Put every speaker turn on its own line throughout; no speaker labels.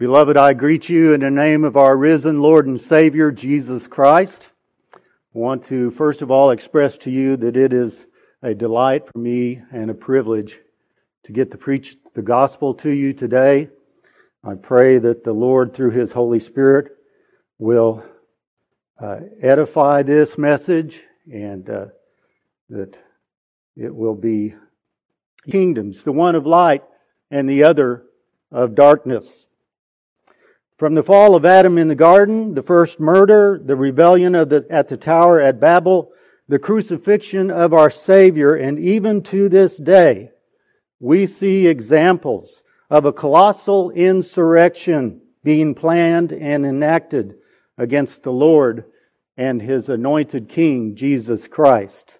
Beloved, I greet you in the name of our risen Lord and Savior, Jesus Christ. I want to first of all express to you that it is a delight for me and a privilege to get to preach the gospel to you today. I pray that the Lord, through His Holy Spirit, will uh, edify this message and uh, that it will be kingdoms, the one of light and the other of darkness. From the fall of Adam in the garden, the first murder, the rebellion the, at the tower at Babel, the crucifixion of our Savior, and even to this day, we see examples of a colossal insurrection being planned and enacted against the Lord and his anointed King, Jesus Christ.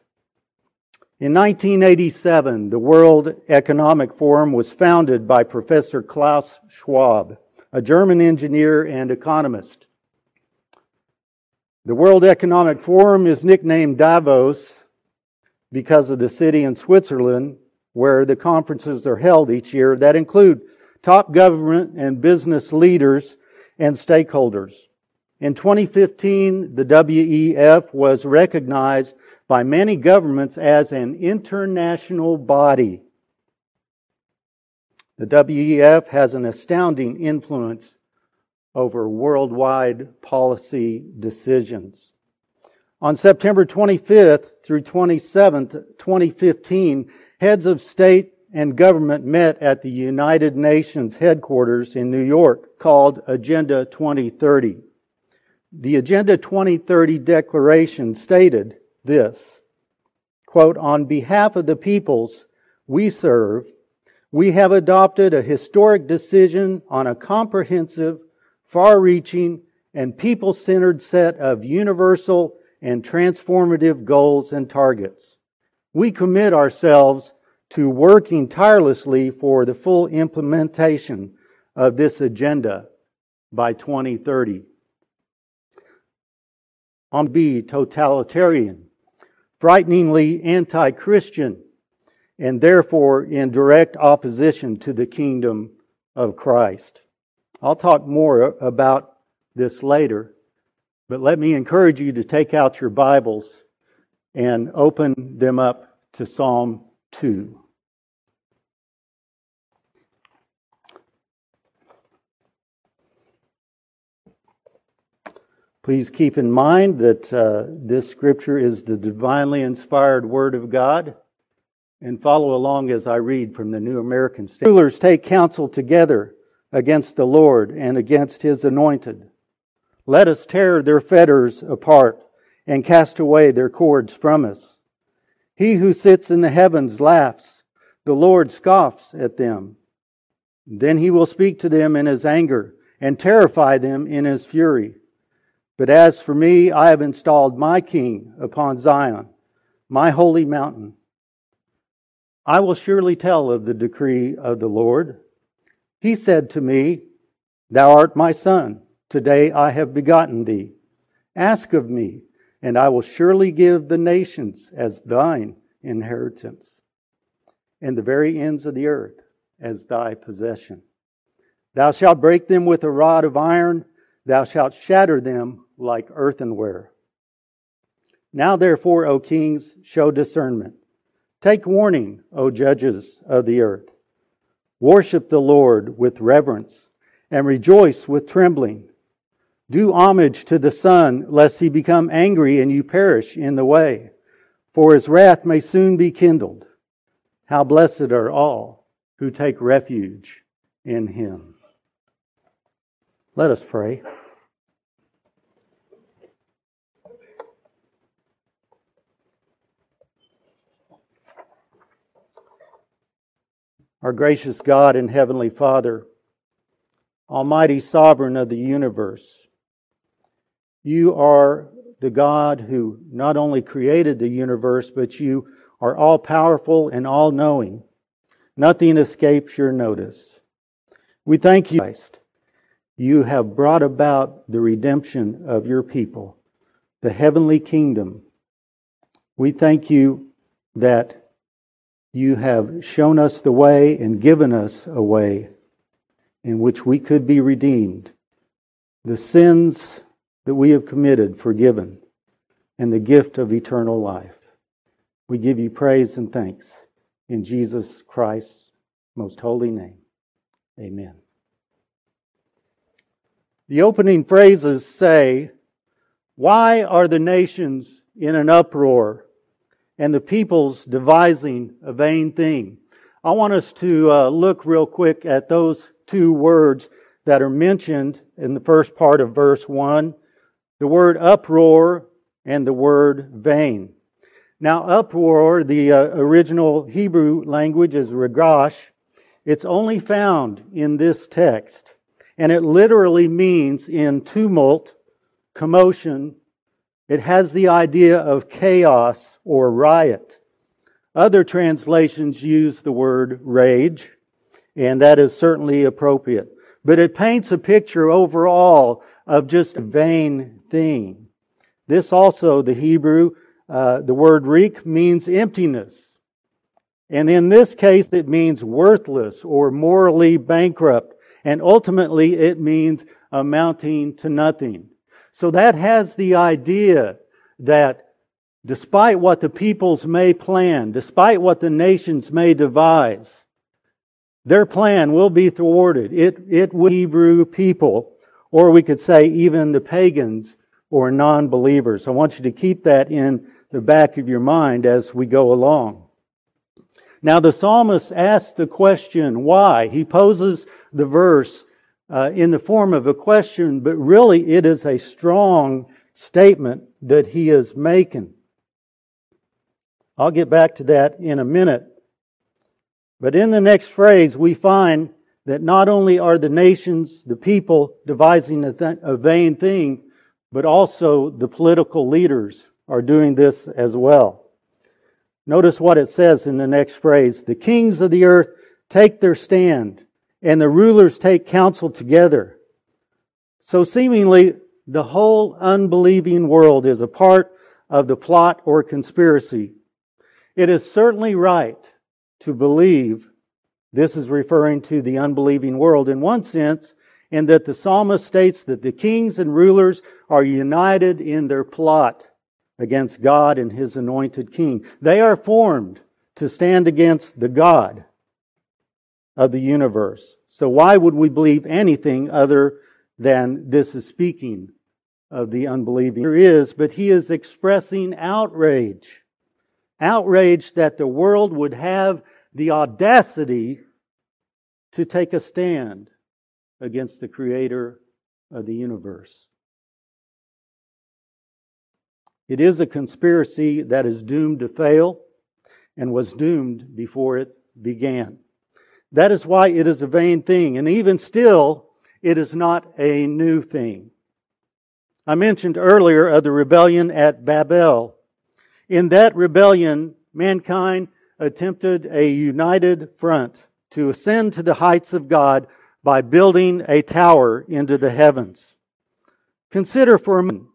In 1987, the World Economic Forum was founded by Professor Klaus Schwab a German engineer and economist. The World Economic Forum is nicknamed Davos because of the city in Switzerland where the conferences are held each year that include top government and business leaders and stakeholders. In 2015, the WEF was recognized by many governments as an international body the WEF has an astounding influence over worldwide policy decisions. On September 25th through 27th, 2015, heads of state and government met at the United Nations headquarters in New York called Agenda 2030. The Agenda 2030 declaration stated this, quote, on behalf of the peoples we serve, we have adopted a historic decision on a comprehensive, far reaching, and people centered set of universal and transformative goals and targets. We commit ourselves to working tirelessly for the full implementation of this agenda by 2030. On be totalitarian, frighteningly anti Christian, and therefore in direct opposition to the kingdom of Christ. I'll talk more about this later, but let me encourage you to take out your Bibles and open them up to Psalm 2. Please keep in mind that uh, this scripture is the divinely inspired Word of God and follow along as I read from the New American Standard. Rulers take counsel together against the Lord and against his anointed. Let us tear their fetters apart and cast away their cords from us. He who sits in the heavens laughs, the Lord scoffs at them. Then he will speak to them in his anger and terrify them in his fury. But as for me, I have installed my king upon Zion, my holy mountain. I will surely tell of the decree of the Lord. He said to me, Thou art my son. Today I have begotten thee. Ask of me, and I will surely give the nations as thine inheritance, and the very ends of the earth as thy possession. Thou shalt break them with a rod of iron, thou shalt shatter them like earthenware. Now, therefore, O kings, show discernment. Take warning, O judges of the earth. Worship the Lord with reverence and rejoice with trembling. Do homage to the Son, lest he become angry and you perish in the way, for his wrath may soon be kindled. How blessed are all who take refuge in him. Let us pray. Our gracious God and Heavenly Father, Almighty Sovereign of the universe, you are the God who not only created the universe, but you are all powerful and all knowing. Nothing escapes your notice. We thank you, Christ. You have brought about the redemption of your people, the heavenly kingdom. We thank you that you have shown us the way and given us a way in which we could be redeemed, the sins that we have committed forgiven, and the gift of eternal life. We give you praise and thanks in Jesus Christ's most holy name. Amen. The opening phrases say, Why are the nations in an uproar and the peoples devising a vain thing? I want us to uh, look real quick at those two words that are mentioned in the first part of verse 1 the word uproar and the word vain. Now, uproar, the uh, original Hebrew language is ragash. It's only found in this text, and it literally means in tumult, commotion. It has the idea of chaos or riot. Other translations use the word rage, and that is certainly appropriate. But it paints a picture overall of just a vain thing. This also, the Hebrew, uh, the word riq means emptiness. And in this case, it means worthless or morally bankrupt. And ultimately, it means amounting to nothing. So that has the idea that despite what the peoples may plan, despite what the nations may devise, their plan will be thwarted. It, it will Hebrew people, or we could say even the pagans or non believers. I want you to keep that in the back of your mind as we go along. Now, the psalmist asks the question, why? He poses the verse uh, in the form of a question, but really it is a strong statement that he is making. I'll get back to that in a minute. But in the next phrase, we find that not only are the nations, the people devising a, th- a vain thing, but also the political leaders are doing this as well. Notice what it says in the next phrase The kings of the earth take their stand, and the rulers take counsel together. So, seemingly, the whole unbelieving world is a part of the plot or conspiracy it is certainly right to believe this is referring to the unbelieving world in one sense, in that the psalmist states that the kings and rulers are united in their plot against God and his anointed king. They are formed to stand against the God of the universe. So, why would we believe anything other than this is speaking of the unbelieving? There is, but he is expressing outrage Outrage that the world would have the audacity to take a stand against the creator of the universe. It is a conspiracy that is doomed to fail and was doomed before it began. That is why it is a vain thing, and even still, it is not a new thing. I mentioned earlier of the rebellion at Babel in that rebellion, mankind attempted a united front to ascend to the heights of God by building a tower into the heavens. Consider for a moment,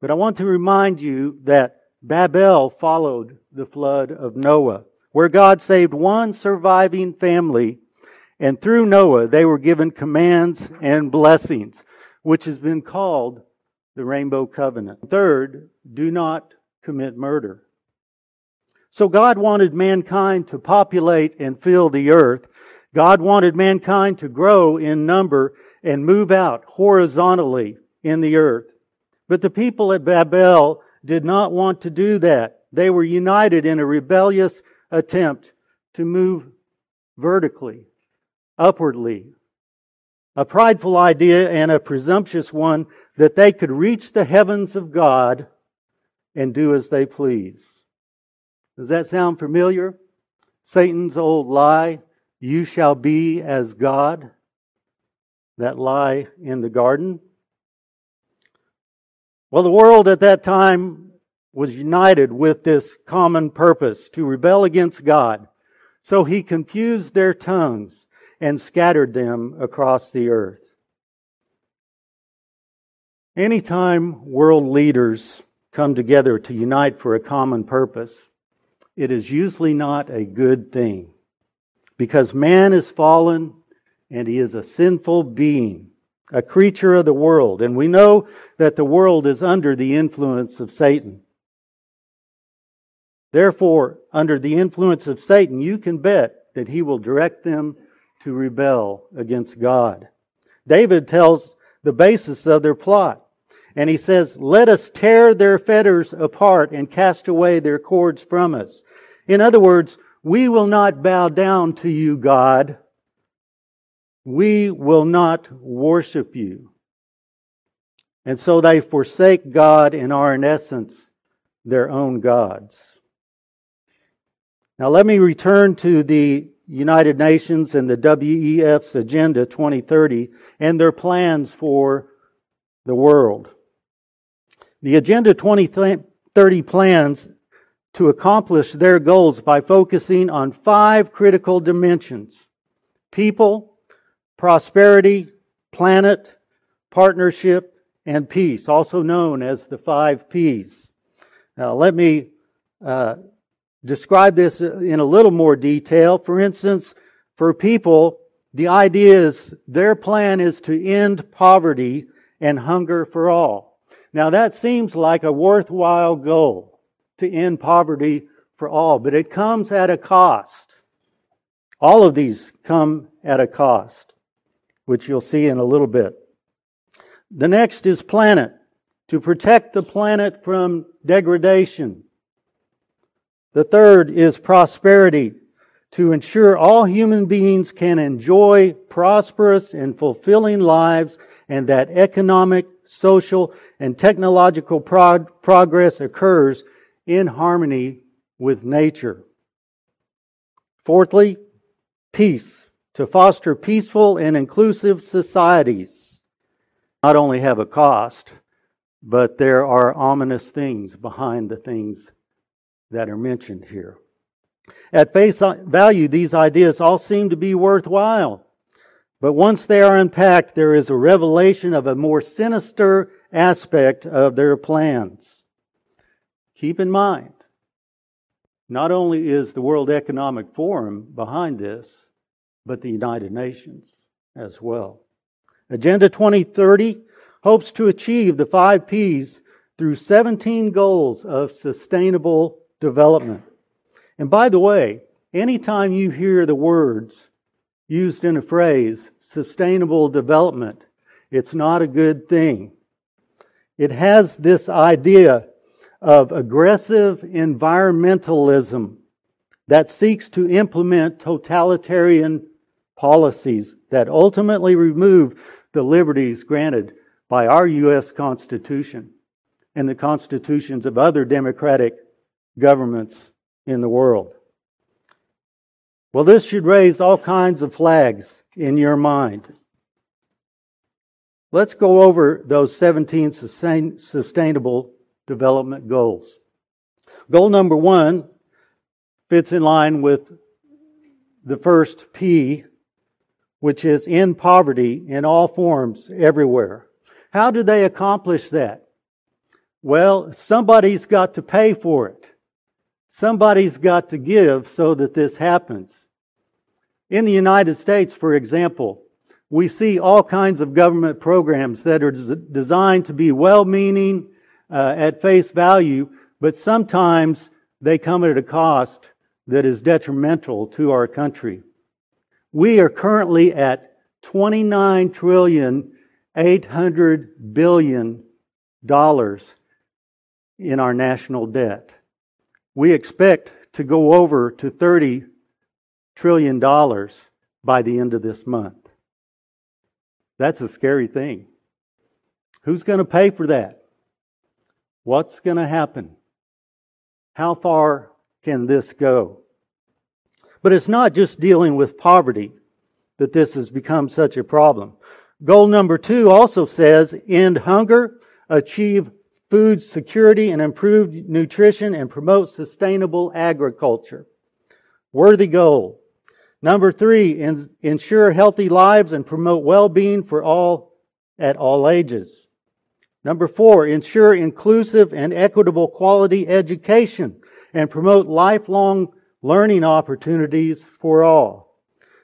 but I want to remind you that Babel followed the flood of Noah, where God saved one surviving family, and through Noah they were given commands and blessings, which has been called the Rainbow Covenant. Third, do not commit murder. So God wanted mankind to populate and fill the earth. God wanted mankind to grow in number and move out horizontally in the earth. But the people at Babel did not want to do that. They were united in a rebellious attempt to move vertically, upwardly. A prideful idea and a presumptuous one that they could reach the heavens of God and do as they please. Does that sound familiar? Satan's old lie, you shall be as God. That lie in the garden. Well, the world at that time was united with this common purpose to rebel against God. So he confused their tongues and scattered them across the earth. Anytime world leaders come together to unite for a common purpose, it is usually not a good thing. Because man is fallen and he is a sinful being, a creature of the world. And we know that the world is under the influence of Satan. Therefore, under the influence of Satan, you can bet that he will direct them to rebel against God. David tells the basis of their plot. And he says, Let us tear their fetters apart and cast away their cords from us. In other words, we will not bow down to you, God. We will not worship you. And so they forsake God and are, in essence, their own gods. Now, let me return to the United Nations and the WEF's Agenda 2030 and their plans for the world. The Agenda 2030 plans to accomplish their goals by focusing on five critical dimensions people, prosperity, planet, partnership, and peace, also known as the five P's. Now, let me uh, describe this in a little more detail. For instance, for people, the idea is their plan is to end poverty and hunger for all. Now, that seems like a worthwhile goal to end poverty for all, but it comes at a cost. All of these come at a cost, which you'll see in a little bit. The next is planet, to protect the planet from degradation. The third is prosperity, to ensure all human beings can enjoy prosperous and fulfilling lives and that economic, social, and technological prog- progress occurs in harmony with nature. Fourthly, peace, to foster peaceful and inclusive societies. Not only have a cost, but there are ominous things behind the things that are mentioned here. At face uh, value, these ideas all seem to be worthwhile. But once they are unpacked, there is a revelation of a more sinister aspect of their plans. Keep in mind, not only is the World Economic Forum behind this, but the United Nations as well. Agenda 2030 hopes to achieve the five P's through 17 goals of sustainable development. And by the way, anytime you hear the words used in a phrase, sustainable development. It's not a good thing. It has this idea of aggressive environmentalism that seeks to implement totalitarian policies that ultimately remove the liberties granted by our U.S. Constitution and the constitutions of other democratic governments in the world. Well, this should raise all kinds of flags in your mind. Let's go over those 17 sustain, sustainable development goals. Goal number one fits in line with the first P, which is end poverty in all forms everywhere. How do they accomplish that? Well, somebody's got to pay for it. Somebody's got to give so that this happens. In the United States, for example, we see all kinds of government programs that are designed to be well meaning uh, at face value, but sometimes they come at a cost that is detrimental to our country. We are currently at 29 trillion 800 billion dollars in our national debt. We expect to go over to 30 trillion dollars by the end of this month. That's a scary thing. Who's going to pay for that? What's going to happen? How far can this go? But it's not just dealing with poverty that this has become such a problem. Goal number two also says end hunger, achieve food security and improve nutrition, and promote sustainable agriculture. Worthy goal. Number three, ensure healthy lives and promote well being for all at all ages. Number four, ensure inclusive and equitable quality education and promote lifelong learning opportunities for all.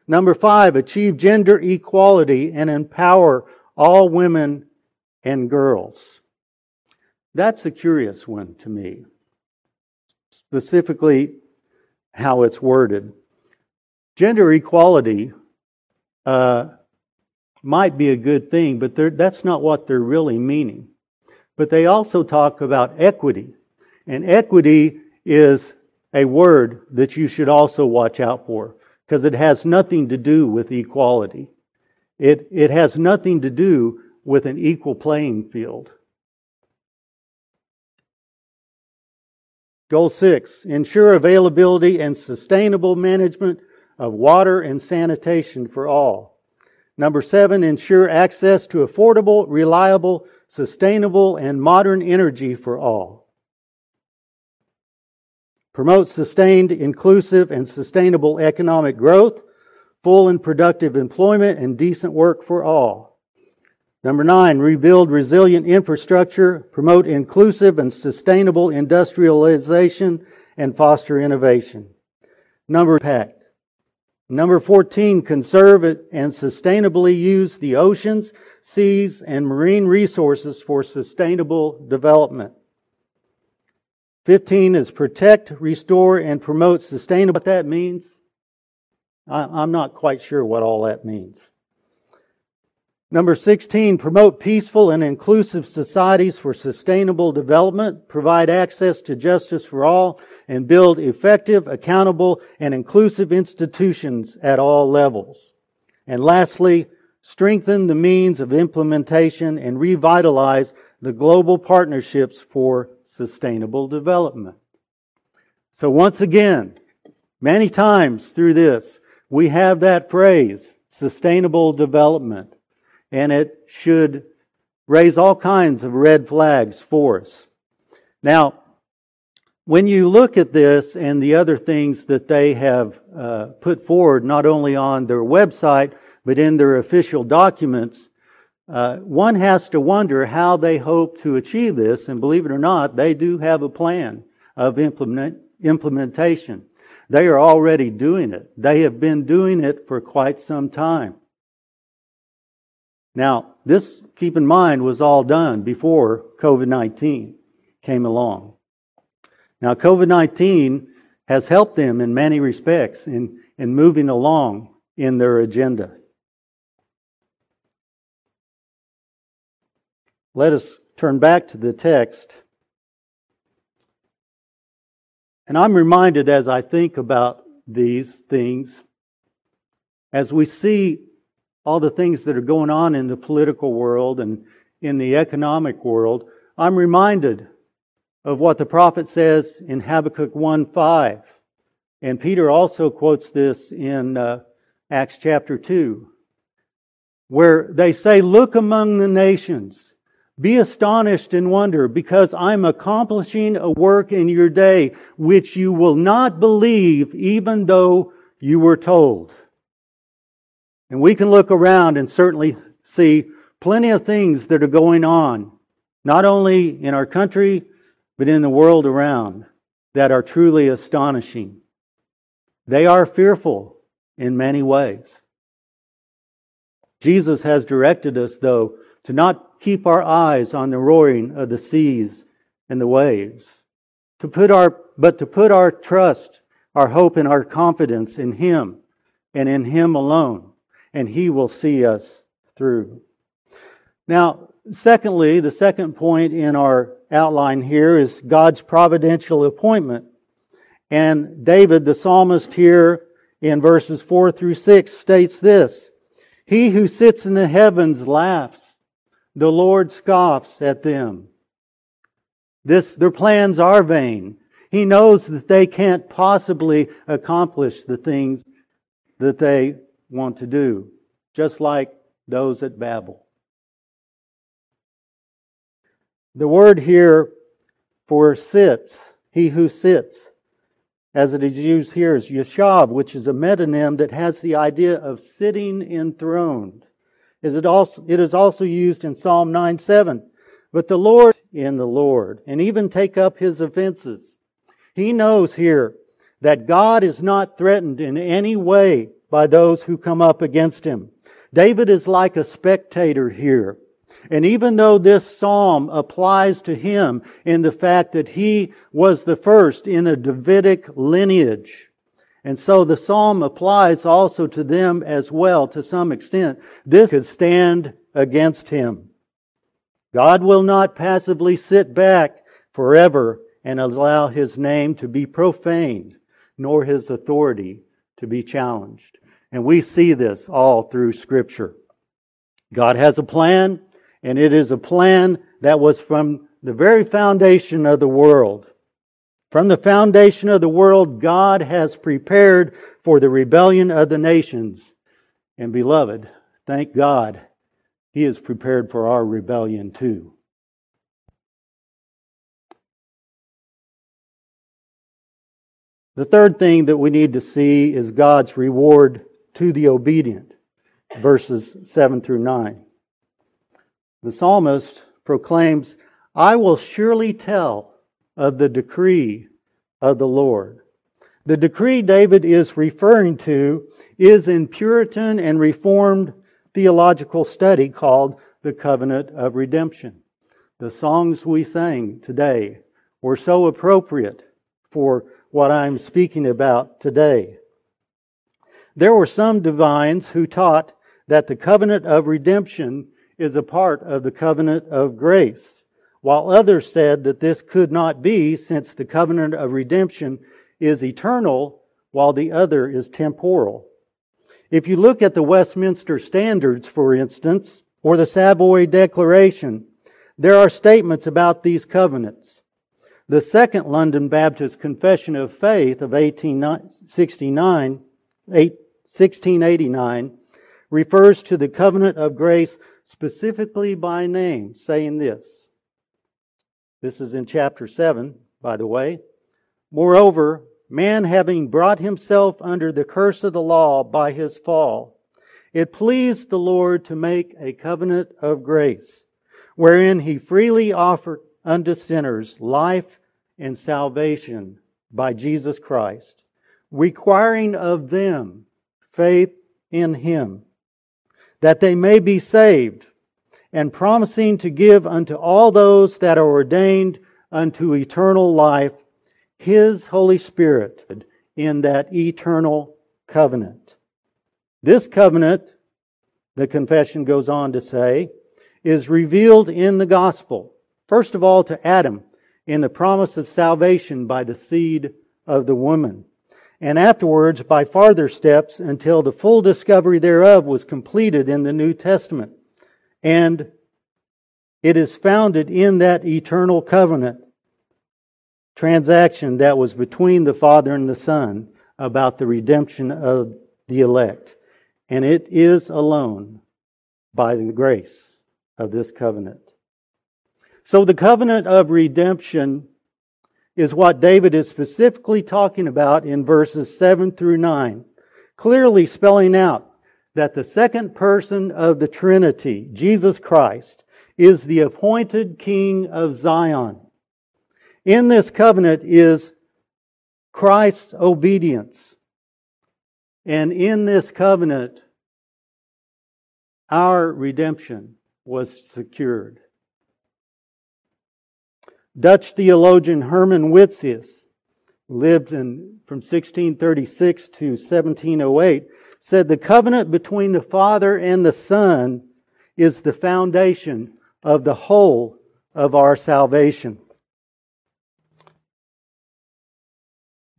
Number five, achieve gender equality and empower all women and girls. That's a curious one to me, specifically how it's worded. Gender equality uh, might be a good thing, but that's not what they're really meaning. But they also talk about equity. And equity is a word that you should also watch out for because it has nothing to do with equality. It, it has nothing to do with an equal playing field. Goal six, ensure availability and sustainable management of water and sanitation for all. Number seven, ensure access to affordable, reliable, sustainable, and modern energy for all. Promote sustained, inclusive, and sustainable economic growth, full and productive employment, and decent work for all. Number nine, rebuild resilient infrastructure, promote inclusive and sustainable industrialization, and foster innovation. Number pact. Number 14, conserve and sustainably use the oceans, seas, and marine resources for sustainable development. 15 is protect, restore, and promote sustainable. What that means, I'm not quite sure what all that means. Number 16, promote peaceful and inclusive societies for sustainable development, provide access to justice for all, and build effective, accountable, and inclusive institutions at all levels. And lastly, strengthen the means of implementation and revitalize the global partnerships for sustainable development. So once again, many times through this, we have that phrase, sustainable development, and it should raise all kinds of red flags for us. Now, when you look at this and the other things that they have uh, put forward, not only on their website, but in their official documents, uh, one has to wonder how they hope to achieve this. And believe it or not, they do have a plan of implement, implementation. They are already doing it. They have been doing it for quite some time. Now, this, keep in mind, was all done before COVID 19 came along. Now, COVID 19 has helped them in many respects in, in moving along in their agenda. Let us turn back to the text. And I'm reminded as I think about these things, as we see all the things that are going on in the political world and in the economic world, I'm reminded of what the prophet says in Habakkuk 1 5. And Peter also quotes this in uh, Acts chapter 2, where they say, Look among the nations, be astonished and wonder, because I'm accomplishing a work in your day which you will not believe, even though you were told. And we can look around and certainly see plenty of things that are going on, not only in our country, but in the world around that are truly astonishing. They are fearful in many ways. Jesus has directed us, though, to not keep our eyes on the roaring of the seas and the waves, to put our, but to put our trust, our hope, and our confidence in Him and in Him alone, and He will see us through. Now, secondly, the second point in our outline here is God's providential appointment. And David, the psalmist, here in verses 4 through 6 states this He who sits in the heavens laughs, the Lord scoffs at them. This, their plans are vain. He knows that they can't possibly accomplish the things that they want to do, just like those at Babel. The word here for sits, he who sits, as it is used here, is yashav, which is a metonym that has the idea of sitting enthroned. It, also, it is also used in Psalm 9 7. But the Lord in the Lord, and even take up his offenses. He knows here that God is not threatened in any way by those who come up against him. David is like a spectator here. And even though this psalm applies to him in the fact that he was the first in a Davidic lineage, and so the psalm applies also to them as well to some extent, this could stand against him. God will not passively sit back forever and allow his name to be profaned, nor his authority to be challenged. And we see this all through Scripture. God has a plan, and it is a plan that was from the very foundation of the world. From the foundation of the world, God has prepared for the rebellion of the nations. And beloved, thank God, He is prepared for our rebellion too. The third thing that we need to see is God's reward to the obedient, verses 7 through 9. The psalmist proclaims, I will surely tell of the decree of the Lord. The decree David is referring to is in Puritan and Reformed theological study called the Covenant of Redemption. The songs we sang today were so appropriate for what I'm speaking about today. There were some divines who taught that the covenant of redemption is a part of the covenant of grace, while others said that this could not be since the covenant of redemption is eternal while the other is temporal. If you look at the Westminster Standards, for instance, or the Savoy Declaration, there are statements about these covenants. The Second London Baptist Confession of Faith of 1869, 1689 refers to the covenant of grace specifically by name, saying this. This is in chapter 7, by the way. Moreover, man having brought himself under the curse of the law by his fall, it pleased the Lord to make a covenant of grace, wherein he freely offered unto sinners life and salvation by Jesus Christ, requiring of them faith in him, that they may be saved, and promising to give unto all those that are ordained unto eternal life his Holy Spirit in that eternal covenant. This covenant, the confession goes on to say, is revealed in the gospel. First of all, to Adam in the promise of salvation by the seed of the woman, and afterwards by farther steps until the full discovery thereof was completed in the New Testament. And it is founded in that eternal covenant transaction that was between the Father and the Son about the redemption of the elect. And it is alone by the grace of this covenant. So the covenant of redemption is what David is specifically talking about in verses 7 through 9, clearly spelling out that the second person of the Trinity, Jesus Christ, is the appointed king of Zion. In this covenant is Christ's obedience. And in this covenant, our redemption was secured. Dutch theologian Herman Witsius lived in, from 1636 to 1708 said the covenant between the Father and the Son is the foundation of the whole of our salvation.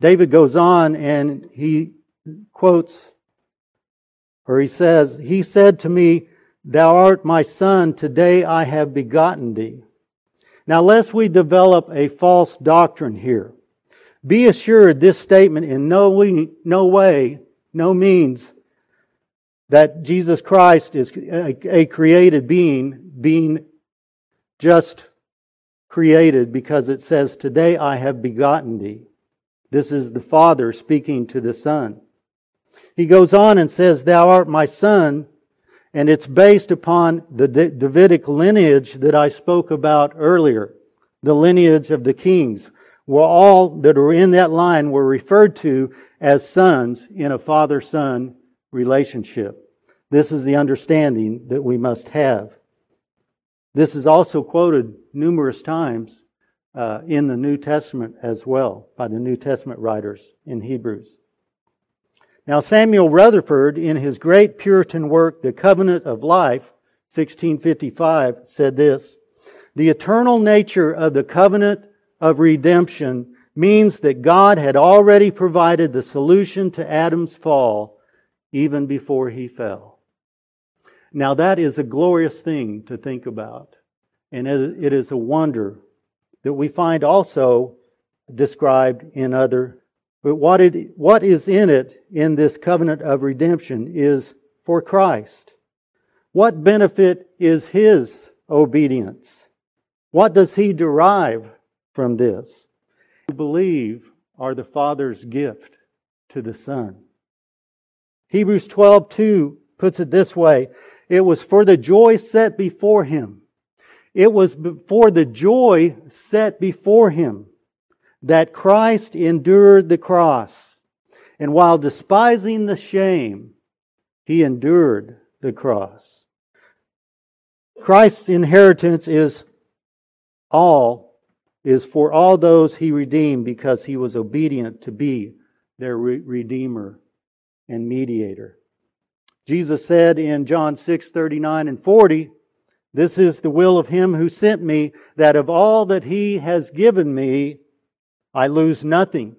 David goes on and he quotes, or he says, He said to me, Thou art my son, today I have begotten thee. Now, lest we develop a false doctrine here, be assured this statement in no way, no, way, no means that Jesus Christ is a, created being, being just created because it says, Today I have begotten thee. This is the Father speaking to the Son. He goes on and says, Thou art my Son, and it's based upon the Davidic lineage that I spoke about earlier, the lineage of the kings. Well, all that are in that line were referred to as sons in a father son relationship. This is the understanding that we must have. This is also quoted numerous times uh, in the New Testament as well by the New Testament writers in Hebrews. Now, Samuel Rutherford, in his great Puritan work, The Covenant of Life, 1655, said this The eternal nature of the covenant of redemption means that God had already provided the solution to Adam's fall even before he fell. Now, that is a glorious thing to think about, and it is a wonder that we find also described in other. But what, it, what is in it in this covenant of redemption is for Christ. What benefit is his obedience? What does he derive from this? To believe are the Father's gift to the Son. Hebrews 12:2 puts it this way, it was for the joy set before him it was for the joy set before him that Christ endured the cross. And while despising the shame, he endured the cross. Christ's inheritance is all, is for all those he redeemed because he was obedient to be their redeemer and mediator. Jesus said in John 6 39 and 40, this is the will of him who sent me, that of all that he has given me, I lose nothing,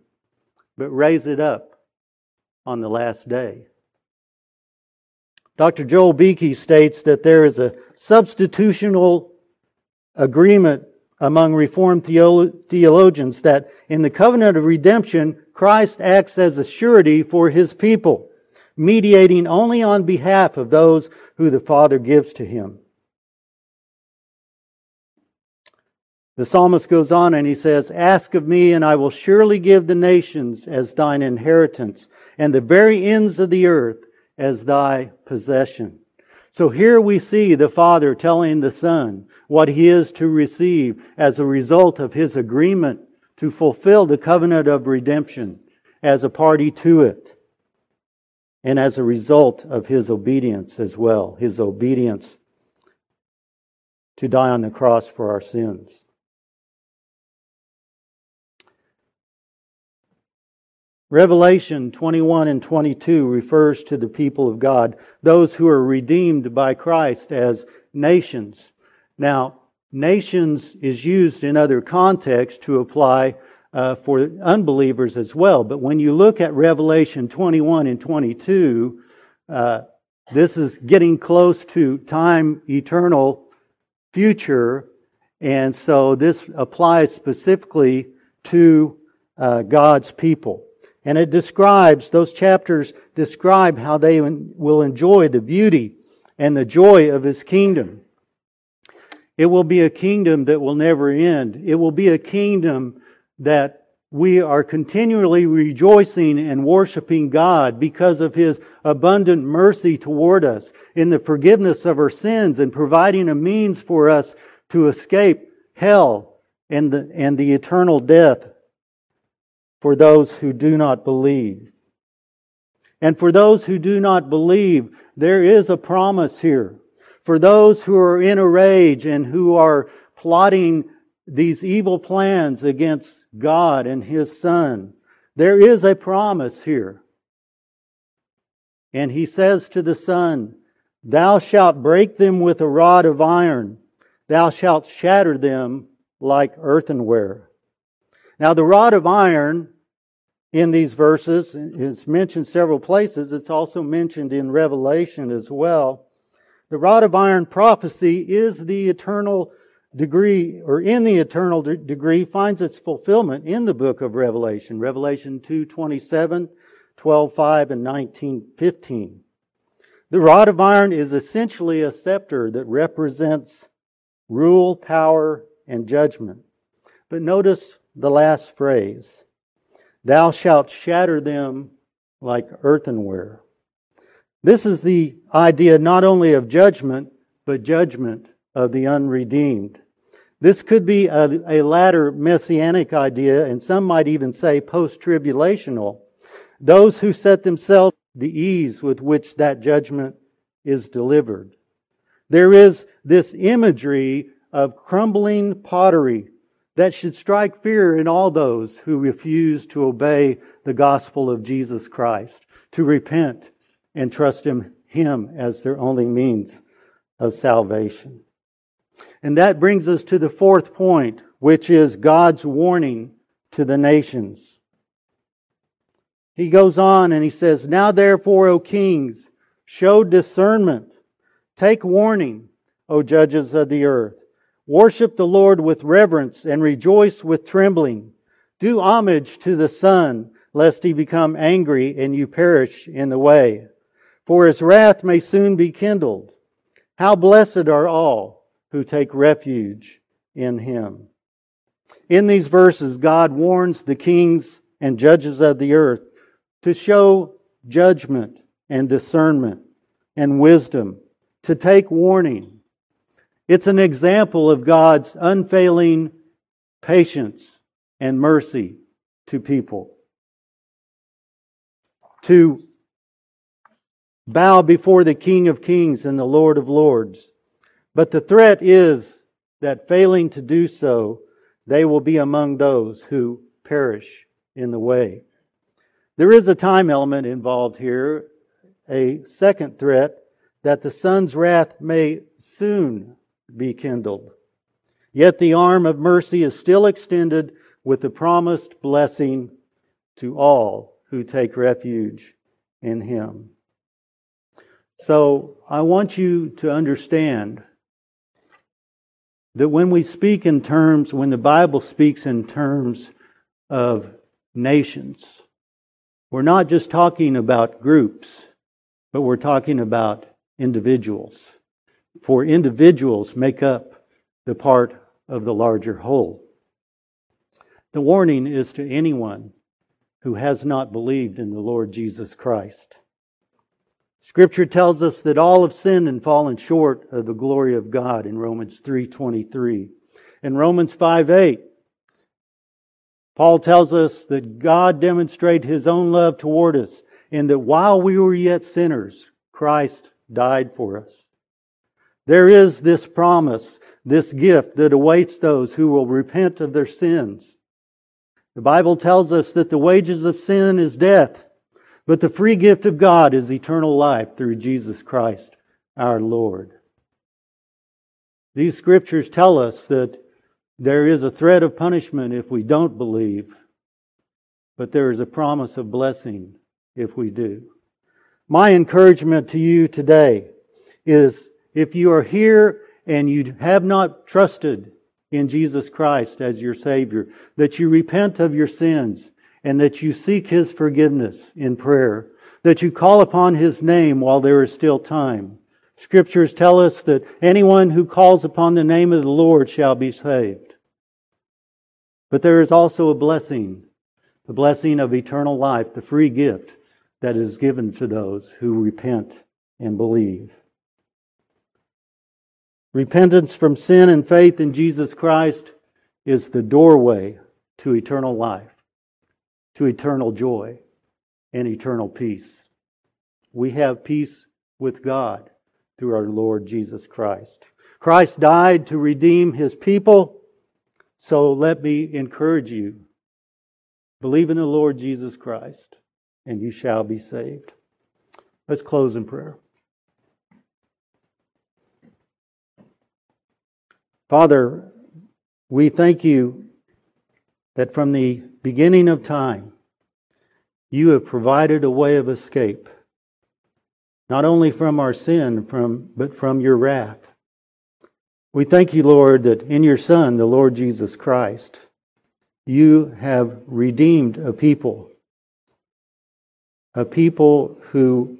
but raise it up on the last day. Dr. Joel Beeke states that there is a substitutional agreement among Reformed theologians that in the covenant of redemption, Christ acts as a surety for his people, mediating only on behalf of those who the Father gives to him. The psalmist goes on and he says, Ask of me, and I will surely give the nations as thine inheritance, and the very ends of the earth as thy possession. So here we see the Father telling the Son what he is to receive as a result of his agreement to fulfill the covenant of redemption as a party to it, and as a result of his obedience as well, his obedience to die on the cross for our sins. Revelation 21 and 22 refers to the people of God, those who are redeemed by Christ as nations. Now, nations is used in other contexts to apply uh, for unbelievers as well. But when you look at Revelation 21 and 22, uh, this is getting close to time eternal future. And so this applies specifically to uh, God's people. And it describes, those chapters describe how they will enjoy the beauty and the joy of His kingdom. It will be a kingdom that will never end. It will be a kingdom that we are continually rejoicing and worshiping God because of His abundant mercy toward us in the forgiveness of our sins and providing a means for us to escape hell and the, and the eternal death for those who do not believe. And for those who do not believe, there is a promise here. For those who are in a rage and who are plotting these evil plans against God and His Son, there is a promise here. And He says to the Son, Thou shalt break them with a rod of iron, thou shalt shatter them like earthenware. Now, the rod of iron in these verses is mentioned several places. It's also mentioned in Revelation as well. The rod of iron prophecy is the eternal degree, or in the eternal de- degree, finds its fulfillment in the book of Revelation. Revelation 2 27, 12 5, and 19 15. The rod of iron is essentially a scepter that represents rule, power, and judgment. But notice the last phrase Thou shalt shatter them like earthenware. This is the idea not only of judgment, but judgment of the unredeemed. This could be a, a latter messianic idea, and some might even say post tribulational. Those who set themselves the ease with which that judgment is delivered. There is this imagery of crumbling pottery that should strike fear in all those who refuse to obey the gospel of Jesus Christ, to repent and trust in Him as their only means of salvation. And that brings us to the fourth point, which is God's warning to the nations. He goes on and he says, Now therefore, O kings, show discernment, take warning, O judges of the earth. Worship the Lord with reverence and rejoice with trembling. Do homage to the Son, lest he become angry and you perish in the way. For his wrath may soon be kindled. How blessed are all who take refuge in him. In these verses, God warns the kings and judges of the earth to show judgment and discernment and wisdom, to take warning. It's an example of God's unfailing patience and mercy to people. To bow before the King of Kings and the Lord of Lords. But the threat is that failing to do so, they will be among those who perish in the way. There is a time element involved here, a second threat that the Son's wrath may soon be kindled. Yet the arm of mercy is still extended with the promised blessing to all who take refuge in Him. So I want you to understand that when we speak in terms, when the Bible speaks in terms of nations, we're not just talking about groups, but we're talking about individuals. For individuals make up the part of the larger whole. The warning is to anyone who has not believed in the Lord Jesus Christ. Scripture tells us that all have sinned and fallen short of the glory of God in Romans 3:23. In Romans 5:8, Paul tells us that God demonstrated his own love toward us in that while we were yet sinners, Christ died for us. There is this promise, this gift that awaits those who will repent of their sins. The Bible tells us that the wages of sin is death, but the free gift of God is eternal life through Jesus Christ our Lord. These scriptures tell us that there is a threat of punishment if we don't believe, but there is a promise of blessing if we do. My encouragement to you today is if you are here and you have not trusted in Jesus Christ as your Savior, that you repent of your sins and that you seek His forgiveness in prayer, that you call upon His name while there is still time. Scriptures tell us that anyone who calls upon the name of the Lord shall be saved. But there is also a blessing, the blessing of eternal life, the free gift that is given to those who repent and believe. Repentance from sin and faith in Jesus Christ is the doorway to eternal life, to eternal joy, and eternal peace. We have peace with God through our Lord Jesus Christ. Christ died to redeem his people so let me encourage you believe in the Lord Jesus Christ, and you shall be saved. Let's close in prayer. Father, we thank you that from the beginning of time, you have provided a way of escape, not only from our sin, from, but from your wrath. We thank you, Lord, that in your Son, the Lord Jesus Christ, you have redeemed a people, a people who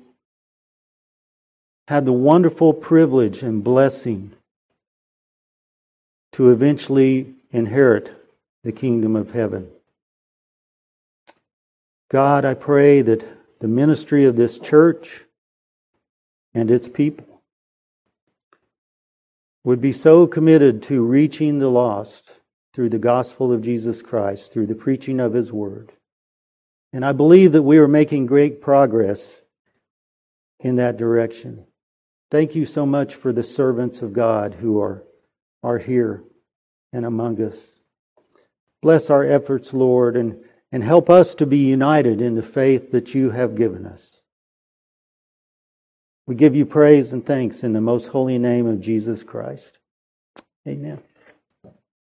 had the wonderful privilege and blessing to eventually inherit the kingdom of heaven. God, I pray that the ministry of this church and its people would be so committed to reaching the lost through the gospel of Jesus Christ, through the preaching of His Word. And I believe that we are making great progress in that direction. Thank you so much for the servants of God who are, are here and among us. Bless our efforts, Lord, and, and help us to be united in the faith that you have given us. We give you praise and thanks in the most holy name of Jesus Christ. Amen.